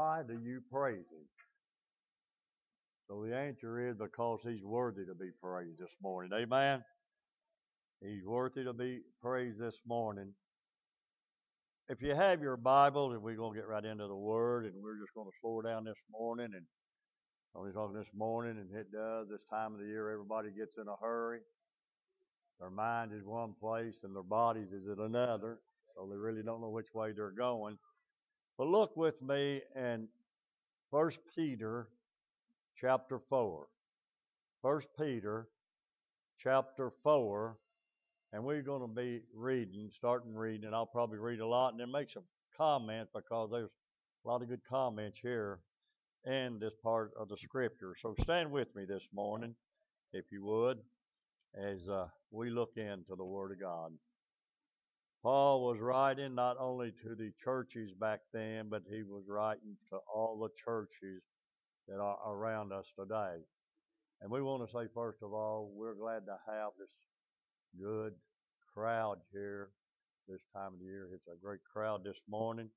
why do you praise Him? So the answer is because He's worthy to be praised this morning. Amen. He's worthy to be praised this morning. If you have your Bible, and we're going to get right into the Word, and we're just going to slow down this morning. And only talking this morning, and it does this time of the year, everybody gets in a hurry. Their mind is one place, and their bodies is at another, so they really don't know which way they're going. But look with me in First Peter chapter 4. First Peter chapter 4 and we're going to be reading, starting reading, and I'll probably read a lot and then make some comments because there's a lot of good comments here in this part of the scripture. So stand with me this morning, if you would, as uh, we look into the Word of God. Paul was writing not only to the churches back then, but he was writing to all the churches that are around us today. And we want to say, first of all, we're glad to have this good crowd here this time of the year. It's a great crowd this morning.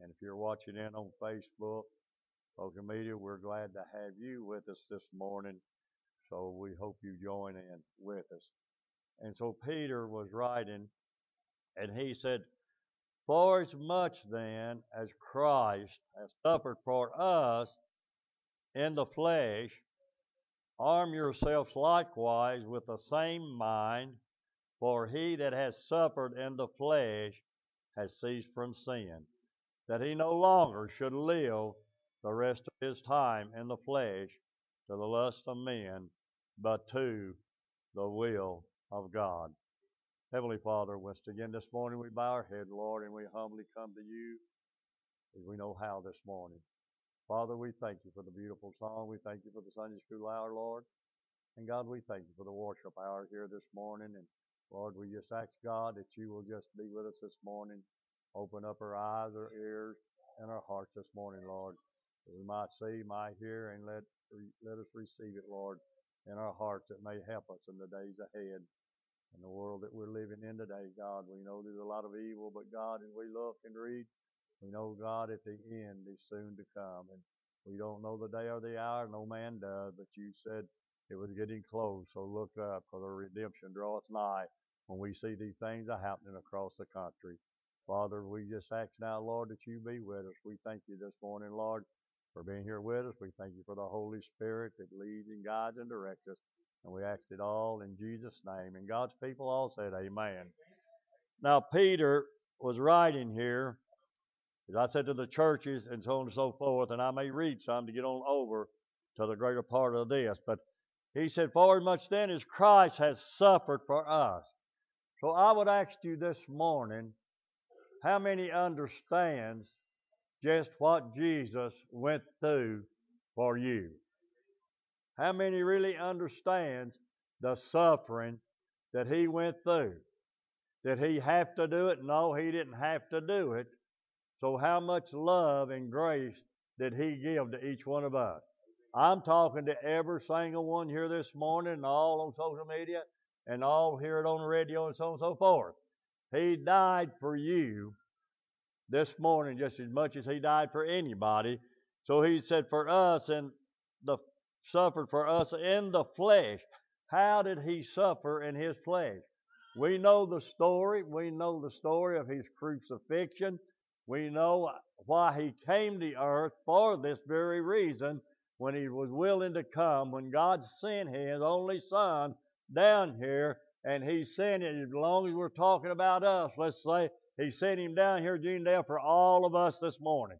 And if you're watching in on Facebook, social media, we're glad to have you with us this morning. So we hope you join in with us. And so Peter was writing, and he said, For as much then as Christ has suffered for us in the flesh, arm yourselves likewise with the same mind for he that has suffered in the flesh has ceased from sin, that he no longer should live the rest of his time in the flesh to the lust of men, but to the will of God. Heavenly Father, once again this morning we bow our head, Lord, and we humbly come to you as we know how this morning. Father, we thank you for the beautiful song. We thank you for the Sunday school hour, Lord. And God, we thank you for the worship hour here this morning. And Lord, we just ask God that you will just be with us this morning. Open up our eyes, our ears, and our hearts this morning, Lord, that we might see, might hear, and let, let us receive it, Lord, in our hearts that may help us in the days ahead. In the world that we're living in today, God, we know there's a lot of evil, but God, as we look and read, we know, God, at the end is soon to come. And we don't know the day or the hour, no man does, but you said it was getting close. So look up, for the redemption draweth nigh when we see these things are happening across the country. Father, we just ask now, Lord, that you be with us. We thank you this morning, Lord, for being here with us. We thank you for the Holy Spirit that leads and guides and directs us. And we ask it all in Jesus' name. And God's people all said, Amen. Now, Peter was writing here, as I said to the churches and so on and so forth, and I may read some to get on over to the greater part of this. But he said, For much then as Christ has suffered for us. So I would ask you this morning, how many understands just what Jesus went through for you? How many really understands the suffering that he went through? Did he have to do it? No, he didn't have to do it. So how much love and grace did he give to each one of us? I'm talking to every single one here this morning and all on social media and all hear it on the radio and so on and so forth. He died for you this morning just as much as he died for anybody. So he said, for us and suffered for us in the flesh. How did he suffer in his flesh? We know the story. We know the story of his crucifixion. We know why he came to earth for this very reason when he was willing to come, when God sent his only son down here, and he sent it, as long as we're talking about us, let's say, he sent him down here, Junedale, for all of us this morning.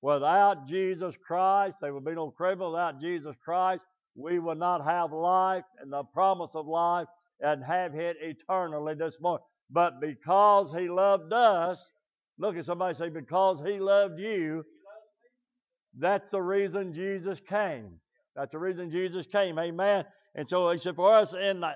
Without Jesus Christ, there would be no criminal. Without Jesus Christ, we would not have life and the promise of life and have it eternally this morning. But because he loved us, look at somebody say, because he loved you, that's the reason Jesus came. That's the reason Jesus came. Amen. And so he said, For us in the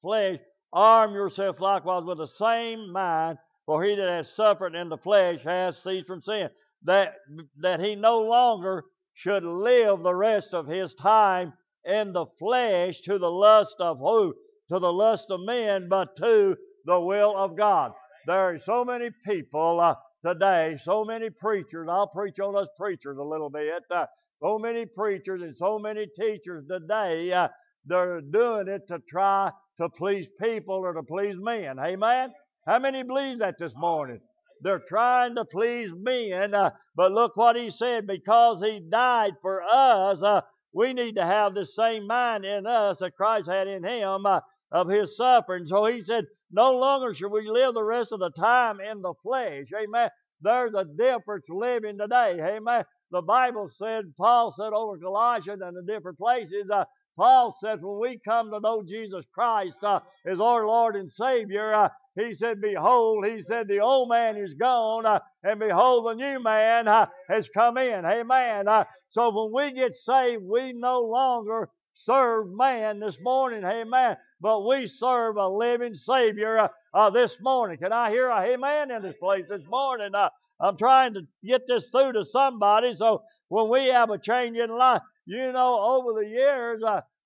flesh, arm yourself likewise with the same mind, for he that has suffered in the flesh has ceased from sin. That, that he no longer should live the rest of his time in the flesh to the lust of who? To the lust of men, but to the will of God. There are so many people uh, today. So many preachers. I'll preach on us preachers a little bit. Uh, so many preachers and so many teachers today. Uh, they're doing it to try to please people or to please men. Amen. How many believes that this morning? They're trying to please men, uh, but look what he said. Because he died for us, uh, we need to have the same mind in us that Christ had in him uh, of his suffering. So he said, no longer should we live the rest of the time in the flesh. Amen. There's a difference living today. Amen. The Bible said, Paul said over Colossians and in different places, uh, Paul says when we come to know Jesus Christ uh, as our Lord and Savior, uh, he said, Behold, he said, the old man is gone, uh, and behold, the new man uh, has come in. Amen. Uh, so when we get saved, we no longer serve man this morning. Amen. But we serve a living Savior uh, uh, this morning. Can I hear a amen in this place this morning? Uh, I'm trying to get this through to somebody. So when we have a change in life, you know, over the years,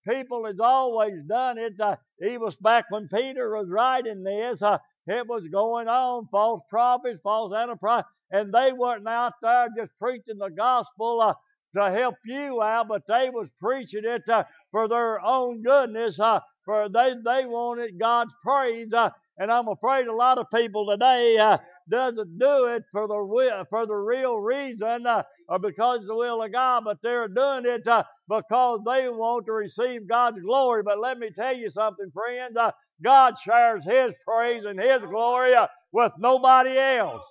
people has always done it. Uh, even back when Peter was writing this, uh, it was going on. False prophets, false enterprise, and they weren't out there just preaching the gospel uh, to help you out, but they was preaching it uh, for their own goodness. Uh, for they they wanted God's praise, uh, and I'm afraid a lot of people today uh, doesn't do it for the for the real reason uh, or because the will of God, but they're doing it uh, because they want to receive God's glory. But let me tell you something, friends. Uh, God shares His praise and His glory uh, with nobody else.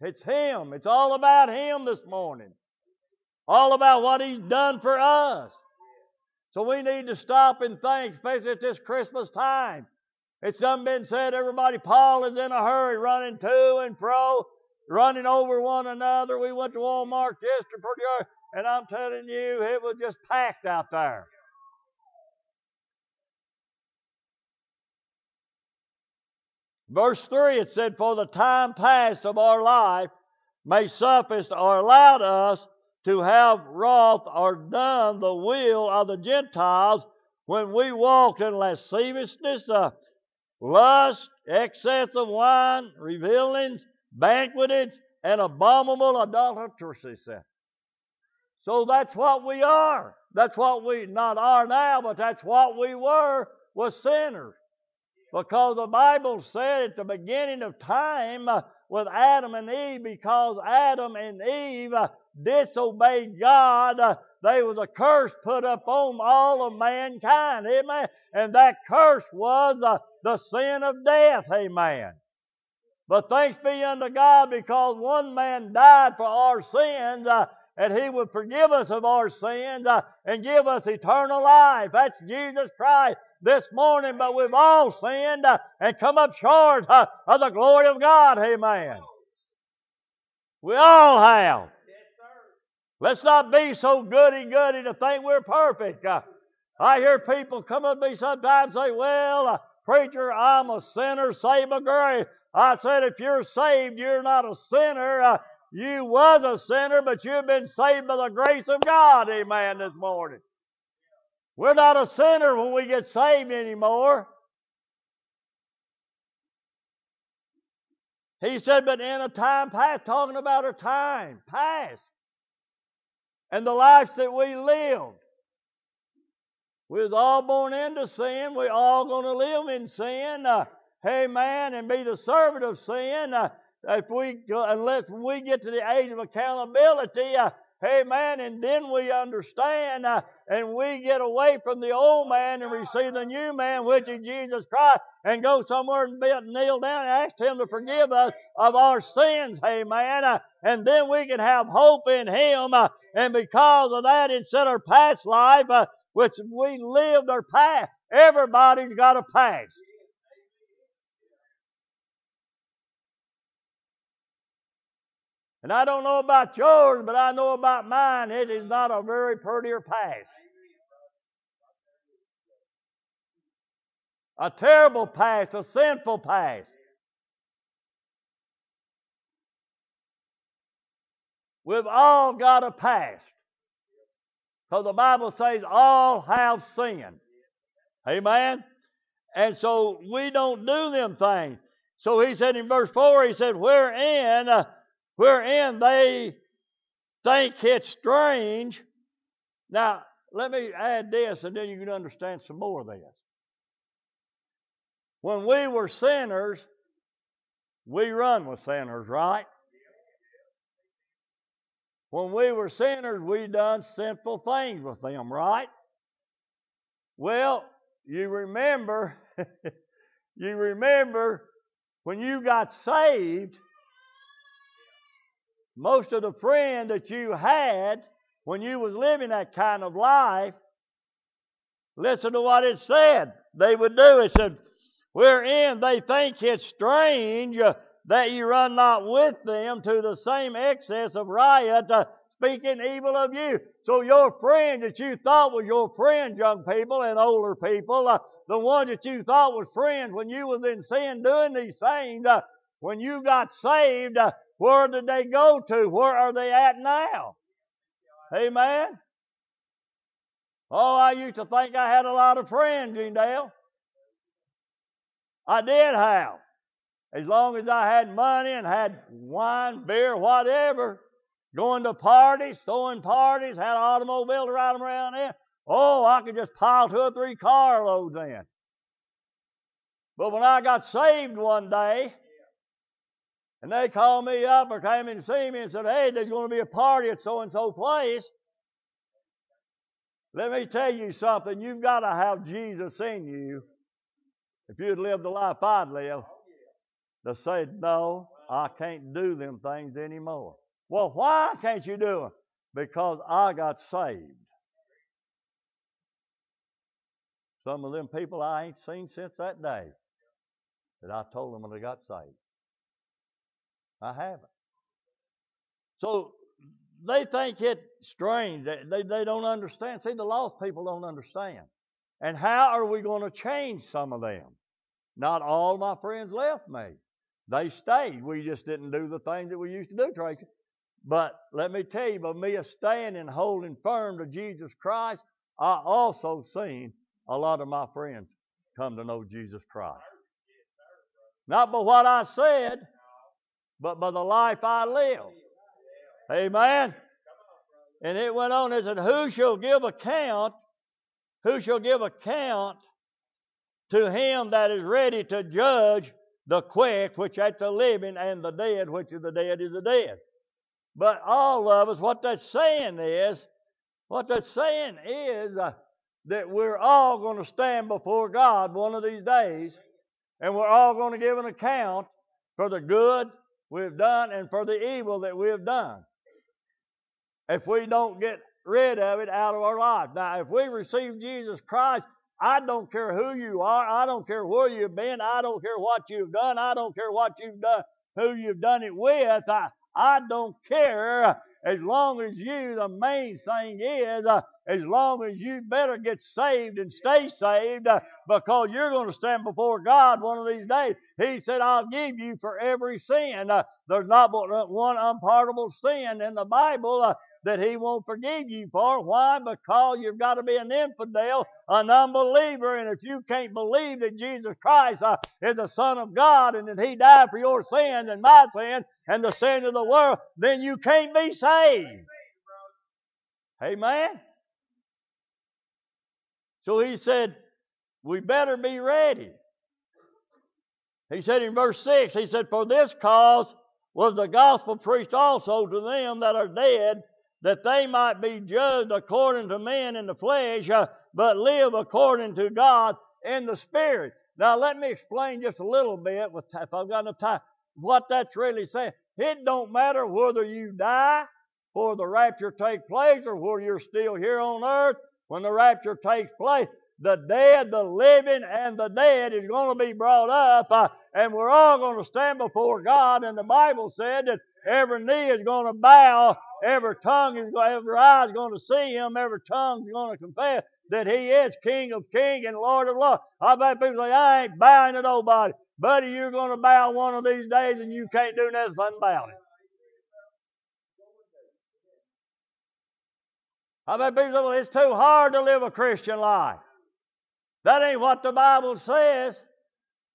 It's Him. It's all about Him this morning. All about what He's done for us. So we need to stop and think, especially at this Christmas time. It's done been said, everybody, Paul is in a hurry, running to and fro, running over one another. We went to Walmart yesterday, pretty early, and I'm telling you, it was just packed out there. Verse 3, it said, For the time past of our life may suffice or allowed us to have wrought or done the will of the Gentiles when we walked in lasciviousness, uh, lust, excess of wine, revilings, banquetings, and abominable adulteresses. So that's what we are. That's what we not are now, but that's what we were was sinners. Because the Bible said at the beginning of time uh, with Adam and Eve, because Adam and Eve uh, disobeyed God, uh, there was a curse put up on all of mankind. Amen. And that curse was uh, the sin of death. Amen. But thanks be unto God because one man died for our sins. Uh, and He would forgive us of our sins uh, and give us eternal life. That's Jesus Christ this morning, but we've all sinned uh, and come up short uh, of the glory of God. Amen. We all have. Let's not be so goody goody to think we're perfect. Uh, I hear people come up to me sometimes say, Well, uh, preacher, I'm a sinner, saved by grace. I said, If you're saved, you're not a sinner. Uh, you was a sinner, but you've been saved by the grace of God. Amen. This morning. We're not a sinner when we get saved anymore. He said, but in a time past, talking about a time past, and the lives that we lived. We was all born into sin. We're all going to live in sin. Uh, man, And be the servant of sin. Uh, if we, unless we get to the age of accountability, uh, Amen. And then we understand uh, and we get away from the old man and receive the new man, which is Jesus Christ, and go somewhere and be, kneel down and ask Him to forgive us of our sins. Amen. Uh, and then we can have hope in Him. Uh, and because of that, instead of our past life, uh, which we lived our past, everybody's got a past. And I don't know about yours, but I know about mine. It is not a very prettier past. A terrible past, a sinful past. We've all got a past. Because the Bible says all have sinned. Amen? And so we don't do them things. So he said in verse 4, he said, Wherein, wherein they think it strange. Now, let me add this and then you can understand some more of this. When we were sinners, we run with sinners, right? When we were sinners, we done sinful things with them, right? Well, you remember, you remember when you got saved, most of the friends that you had when you was living that kind of life, listen to what it said. They would do. It said, wherein they think it strange that you run not with them to the same excess of riot, uh, speaking evil of you. So your friends that you thought was your friends, young people and older people, uh, the ones that you thought was friends when you was in sin doing these things, uh, when you got saved, uh, where did they go to? Where are they at now? Amen. Oh, I used to think I had a lot of friends, Dale. I did have. As long as I had money and had wine, beer, whatever, going to parties, throwing parties, had an automobile to ride them around in. Oh, I could just pile two or three carloads in. But when I got saved one day, and they called me up or came to see me and said, Hey, there's going to be a party at so and so place. Let me tell you something. You've got to have Jesus in you. If you'd lived the life I'd lived, to say, No, I can't do them things anymore. Well, why can't you do them? Because I got saved. Some of them people I ain't seen since that day that I told them when they got saved. I haven't. So they think it strange. They, they, don't understand. See, the lost people don't understand. And how are we going to change some of them? Not all my friends left me. They stayed. We just didn't do the things that we used to do, Tracy. But let me tell you, by me staying and holding firm to Jesus Christ, I also seen a lot of my friends come to know Jesus Christ. Not by what I said, but by the life I live. Amen. And it went on and said, Who shall give account? Who shall give account to him that is ready to judge the quick, which at the living, and the dead, which is the dead is the dead. But all of us, what that's saying is, what that's saying is uh, that we're all going to stand before God one of these days, and we're all going to give an account for the good, we've done and for the evil that we've done. If we don't get rid of it out of our life. Now, if we receive Jesus Christ, I don't care who you are. I don't care where you've been. I don't care what you've done. I don't care what you've done, who you've done it with. I, I don't care as long as you, the main thing is, uh, as long as you better get saved and stay saved uh, because you're going to stand before God one of these days. He said, I'll give you for every sin. Uh, there's not one unpardonable sin in the Bible uh, that He won't forgive you for. Why? Because you've got to be an infidel, an unbeliever, and if you can't believe that Jesus Christ uh, is the Son of God and that He died for your sins and my sin and the sin of the world, then you can't be saved. Amen. So he said, We better be ready. He said in verse 6, He said, For this cause was the gospel preached also to them that are dead, that they might be judged according to men in the flesh, uh, but live according to God in the spirit. Now, let me explain just a little bit, with, if I've got enough time, what that's really saying. It don't matter whether you die or the rapture take place or whether you're still here on earth. When the rapture takes place, the dead, the living, and the dead is going to be brought up, uh, and we're all going to stand before God. And the Bible said that every knee is going to bow, every tongue is, going, every eye is going to see Him, every tongue is going to confess that He is King of Kings and Lord of Lords. I bet people say, I ain't bowing to nobody. Buddy, you're going to bow one of these days and you can't do nothing about it. I bet people say, it's too hard to live a Christian life. That ain't what the Bible says.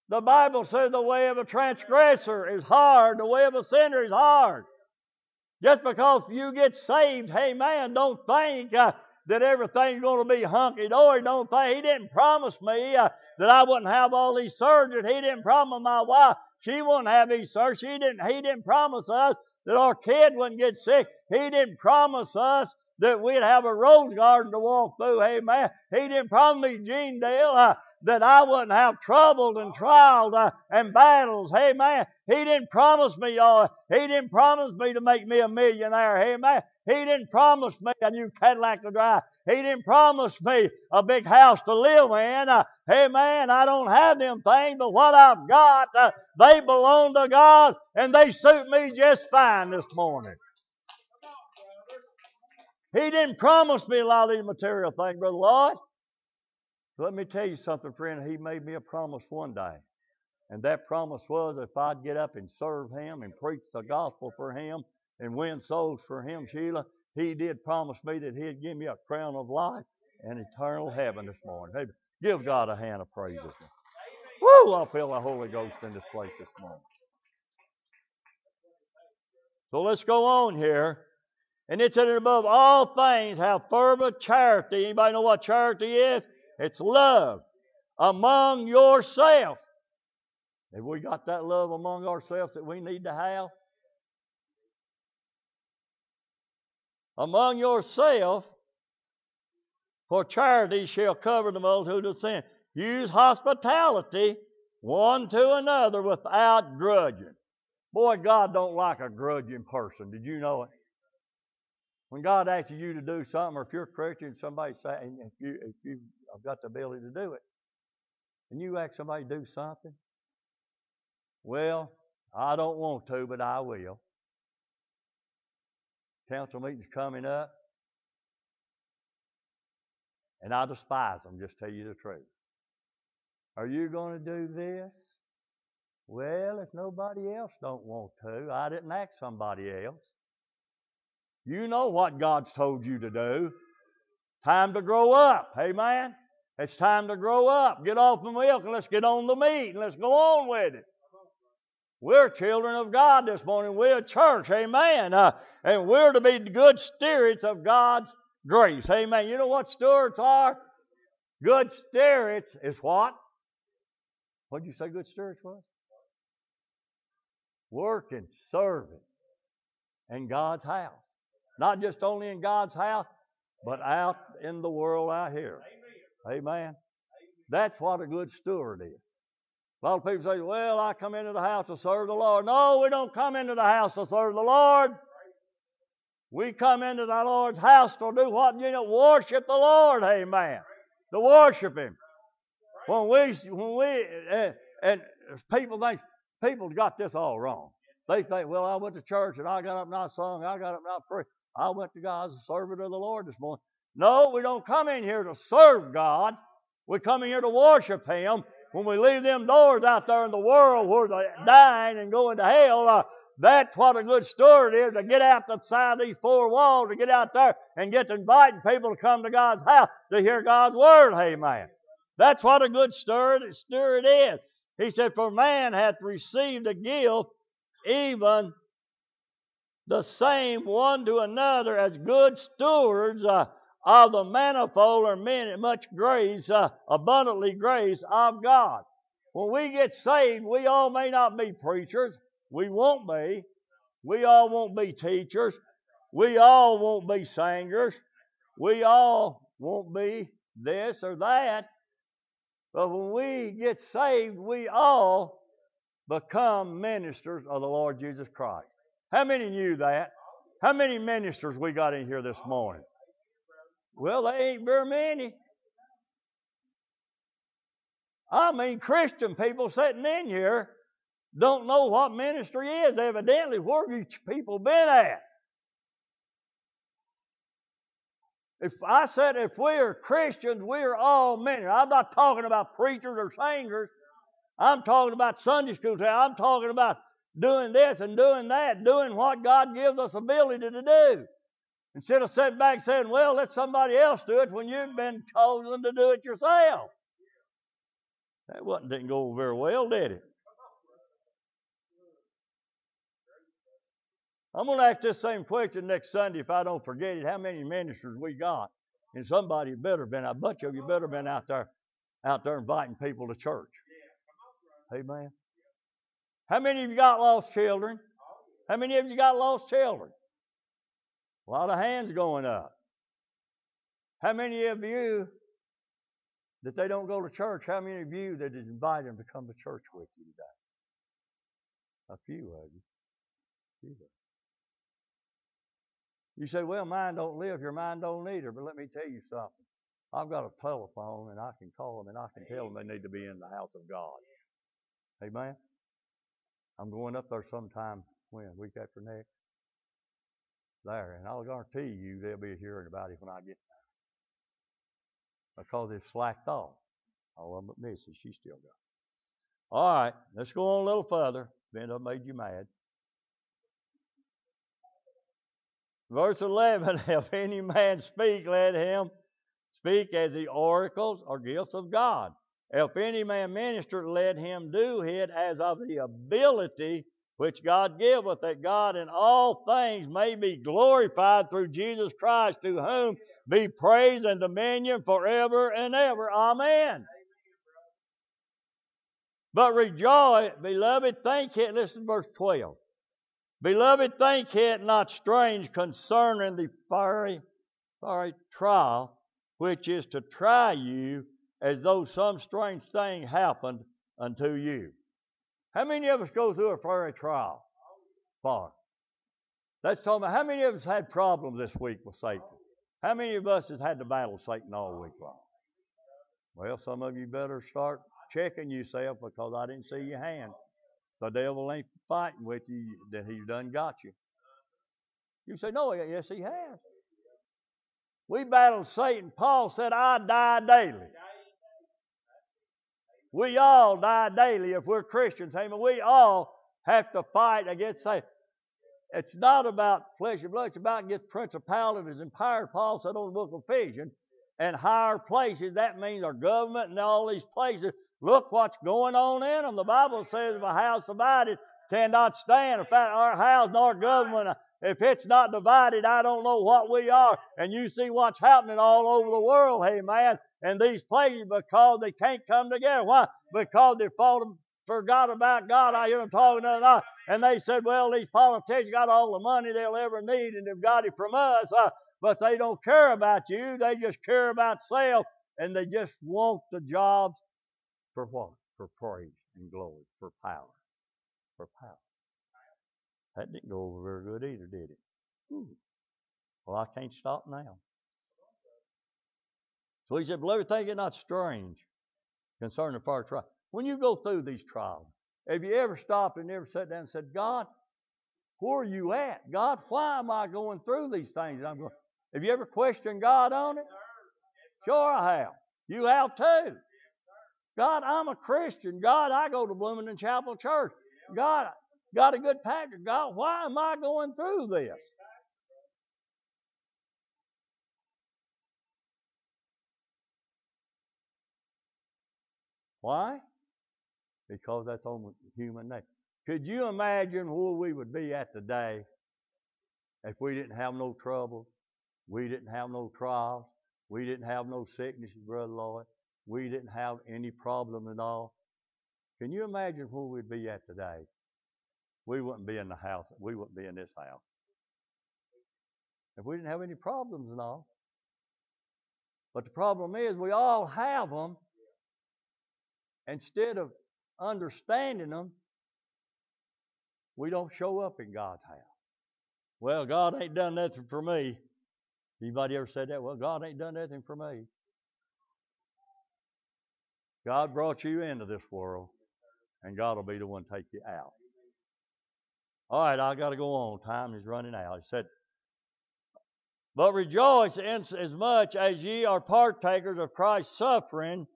The Bible says the way of a transgressor is hard, the way of a sinner is hard. Just because you get saved, hey man, don't think uh, that everything's going to be hunky dory. Don't think He didn't promise me uh, that I wouldn't have all these surgeries. He didn't promise my wife she wouldn't have these surgeries. She didn't. He didn't promise us that our kid wouldn't get sick. He didn't promise us that we'd have a rose garden to walk through. Amen. He didn't promise me, Gene Dale, uh, that I wouldn't have troubles and trials uh, and battles. Amen. He didn't promise me, y'all. He didn't promise me to make me a millionaire. Amen. He didn't promise me a new Cadillac to drive. He didn't promise me a big house to live in. Uh, hey man, I don't have them things, but what I've got, uh, they belong to God and they suit me just fine this morning. He didn't promise me a lot of these material things, Brother Lord. Let me tell you something, friend. He made me a promise one day. And that promise was if I'd get up and serve Him and preach the gospel for Him and win souls for Him, Sheila, He did promise me that He'd give me a crown of life and eternal heaven this morning. Hey, give God a hand of praise this morning. Woo! I feel the Holy Ghost in this place this morning. So let's go on here. And it said, above all things, have fervent charity. Anybody know what charity is? It's love among yourself. Have we got that love among ourselves that we need to have? Among yourself, for charity shall cover the multitude of sin. Use hospitality one to another without grudging. Boy, God don't like a grudging person. Did you know it? When God asks you to do something, or if you're a Christian, somebody say, and if you if you've got the ability to do it, and you ask somebody to do something, well, I don't want to, but I will. Council meeting's coming up, and I despise them. Just tell you the truth. Are you going to do this? Well, if nobody else don't want to, I didn't ask somebody else. You know what God's told you to do. Time to grow up. Amen. It's time to grow up. Get off the milk and let's get on the meat and let's go on with it. We're children of God this morning. We're a church. Amen. Uh, and we're to be good stewards of God's grace. Amen. You know what stewards are? Good stewards is what? What did you say good stewards was? Working, serving in God's house. Not just only in God's house, but out in the world out here. Amen. Amen. That's what a good steward is. A lot of people say, well, I come into the house to serve the Lord. No, we don't come into the house to serve the Lord. We come into the Lord's house to do what? You know, worship the Lord. Amen. To worship Him. When we, when we, uh, and people think, people got this all wrong. They think, well, I went to church and I got up and I sung, I got up and I prayed. I went to God as a servant of the Lord this morning. No, we don't come in here to serve God. We come in here to worship Him. When we leave them doors out there in the world where they're dying and going to hell, uh, that's what a good steward is to get out outside these four walls, to get out there and get to inviting people to come to God's house to hear God's word. Amen. That's what a good steward, steward is. He said, For man hath received a gift, even the same one to another as good stewards uh, of the manifold or many, much grace, uh, abundantly grace of God. When we get saved, we all may not be preachers. We won't be. We all won't be teachers. We all won't be singers. We all won't be this or that. But when we get saved, we all become ministers of the Lord Jesus Christ. How many knew that? How many ministers we got in here this morning? Well, they ain't very many. I mean, Christian people sitting in here don't know what ministry is. Evidently, where have you people been at? If I said if we are Christians, we are all ministers. I'm not talking about preachers or singers. I'm talking about Sunday school. I'm talking about doing this and doing that, doing what God gives us ability to do. Instead of sitting back saying, well, let somebody else do it when you've been chosen to do it yourself. That wasn't didn't go very well, did it? I'm going to ask this same question next Sunday if I don't forget it. How many ministers we got? And somebody better been, a bunch of you better been out there, out there inviting people to church. Amen. How many of you got lost children? How many of you got lost children? A lot of hands going up. How many of you that they don't go to church? How many of you that is invite them to come to church with you today? A few of you. Few you. You say, well, mine don't live here, mine don't either. But let me tell you something. I've got a telephone and I can call them and I can tell them they need to be in the house of God. Amen. I'm going up there sometime when week after next. There, and I'll guarantee you they'll be hearing about it when I get there. Because they've slacked off. All of them but Missy, she still got. All right, let's go on a little further. Ben, I made you mad. Verse 11 If any man speak, let him speak as the oracles or gifts of God. If any man minister, let him do it as of the ability which God giveth, that God in all things may be glorified through Jesus Christ, to whom be praise and dominion forever and ever. Amen. But rejoice, beloved, think it. Listen to verse 12. Beloved, think it not strange concerning the fiery, fiery trial, which is to try you as though some strange thing happened unto you. How many of us go through a fiery trial? Far. That's talking about how many of us had problems this week with Satan? How many of us has had to battle Satan all week long? Well, some of you better start checking yourself because I didn't see your hand. The devil ain't fighting with you, that he done got you. You say, no, yes, he has. We battled Satan. Paul said, I die daily. We all die daily if we're Christians. Amen. We all have to fight against Satan. It's not about flesh and blood, it's about against principalities and power. Paul said on the book of Ephesians, and higher places. That means our government and all these places. Look what's going on in them. The Bible says if a house divided cannot stand. In fact, our house and our government, if it's not divided, I don't know what we are. And you see what's happening all over the world, hey man and these places because they can't come together. Why? Because they forgot about God. I hear them talking the other and they said, "Well, these politicians got all the money they'll ever need, and they've got it from us, uh, but they don't care about you. They just care about self, and they just want the jobs for what? For praise and glory, for power, for power." That didn't go over very good either, did it? Ooh. Well, I can't stop now. So he said, Beloved, think it not strange concerning the fire trial. When you go through these trials, have you ever stopped and ever sat down and said, God, where are you at? God, why am I going through these things? I'm going. Have you ever questioned God on it? Sure, I have. You have too. God, I'm a Christian. God, I go to Bloomington Chapel Church. God, got a good pastor. God, why am I going through this? Why? Because that's on human nature. Could you imagine where we would be at today if we didn't have no trouble, we didn't have no trials, we didn't have no sicknesses, Brother Lloyd, we didn't have any problem at all? Can you imagine where we'd be at today? We wouldn't be in the house. We wouldn't be in this house. If we didn't have any problems and all. But the problem is we all have them, Instead of understanding them, we don't show up in God's house. Well, God ain't done nothing for me. Anybody ever said that? Well, God ain't done nothing for me. God brought you into this world, and God will be the one to take you out. All right, I got to go on. Time is running out. He said, But rejoice in as much as ye are partakers of Christ's suffering,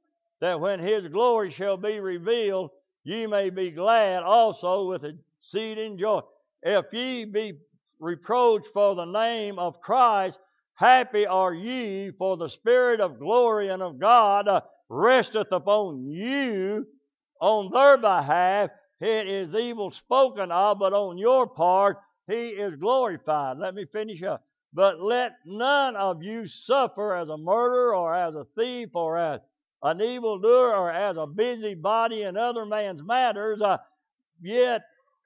that when his glory shall be revealed, ye may be glad also with exceeding joy. If ye be reproached for the name of Christ, happy are ye, for the Spirit of glory and of God uh, resteth upon you on their behalf, it is evil spoken of, but on your part he is glorified. Let me finish up. But let none of you suffer as a murderer or as a thief or as an evildoer or as a busybody in other man's matters. Uh, yet,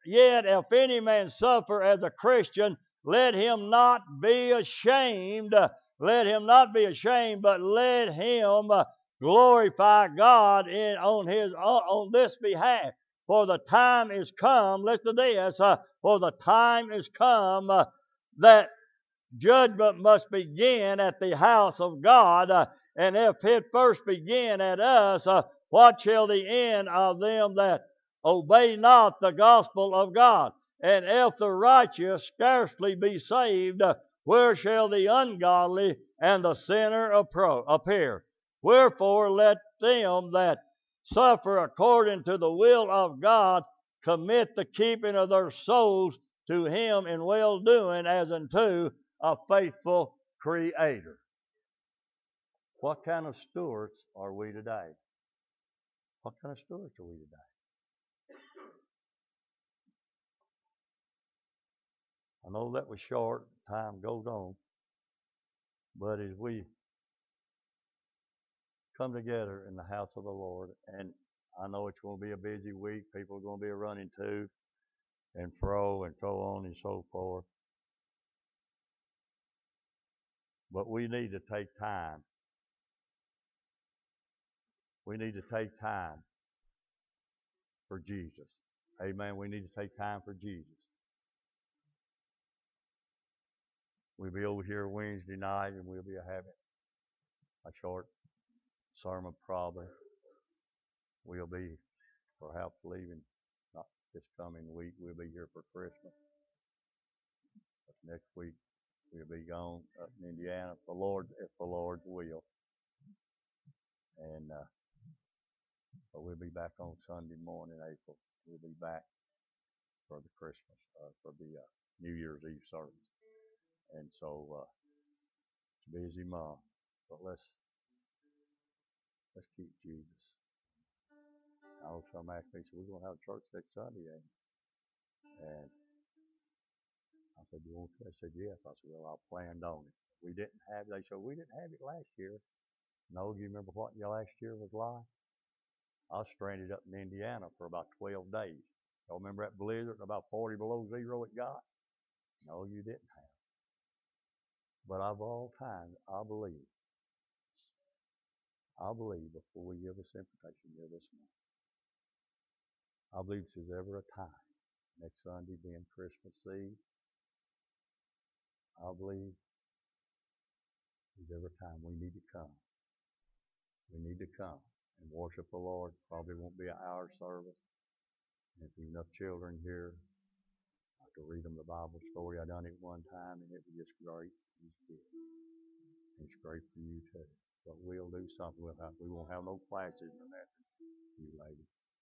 yet, if any man suffer as a Christian, let him not be ashamed. Let him not be ashamed, but let him uh, glorify God in on his on this behalf. For the time is come. Listen to this. Uh, for the time is come uh, that judgment must begin at the house of God. Uh, and if it first begin at us, uh, what shall the end of them that obey not the gospel of God? And if the righteous scarcely be saved, uh, where shall the ungodly and the sinner appear? Wherefore let them that suffer according to the will of God commit the keeping of their souls to Him in well doing as unto a faithful Creator. What kind of stewards are we today? What kind of stewards are we today? I know that was short, time goes on, but as we come together in the house of the Lord, and I know it's going to be a busy week, people are going to be running to and fro and so on and so forth. But we need to take time. We need to take time for Jesus. Amen. We need to take time for Jesus. We'll be over here Wednesday night and we'll be having a short sermon probably. We'll be perhaps leaving not this coming week. We'll be here for Christmas. But next week we'll be gone up in Indiana if the Lord if the Lord's will. And uh, but we'll be back on Sunday morning, April. We'll be back for the Christmas, uh, for the uh, New Year's Eve service. And so uh, it's a busy month, but let's let's keep Jesus. I know some asked me, so we're going to have church next Sunday, and, and I said, you want to? They said, yes. I said, well, I planned on it. We didn't have, they said, we didn't have it last year. No, do you remember what your last year was like? I was stranded up in Indiana for about 12 days. Y'all remember that blizzard about 40 below zero it got? No, you didn't have. But of all times, I believe, I believe before we give this invitation here this morning, I believe this is ever a time, next Sunday being Christmas Eve, I believe there's every time we need to come. We need to come and worship the Lord. Probably won't be an hour service. And if there's enough children here, I could read them the Bible story. I done it one time and it was just great. It's good. It's great for you too. But we'll do something. We'll we won't have no classes or nothing. You ladies.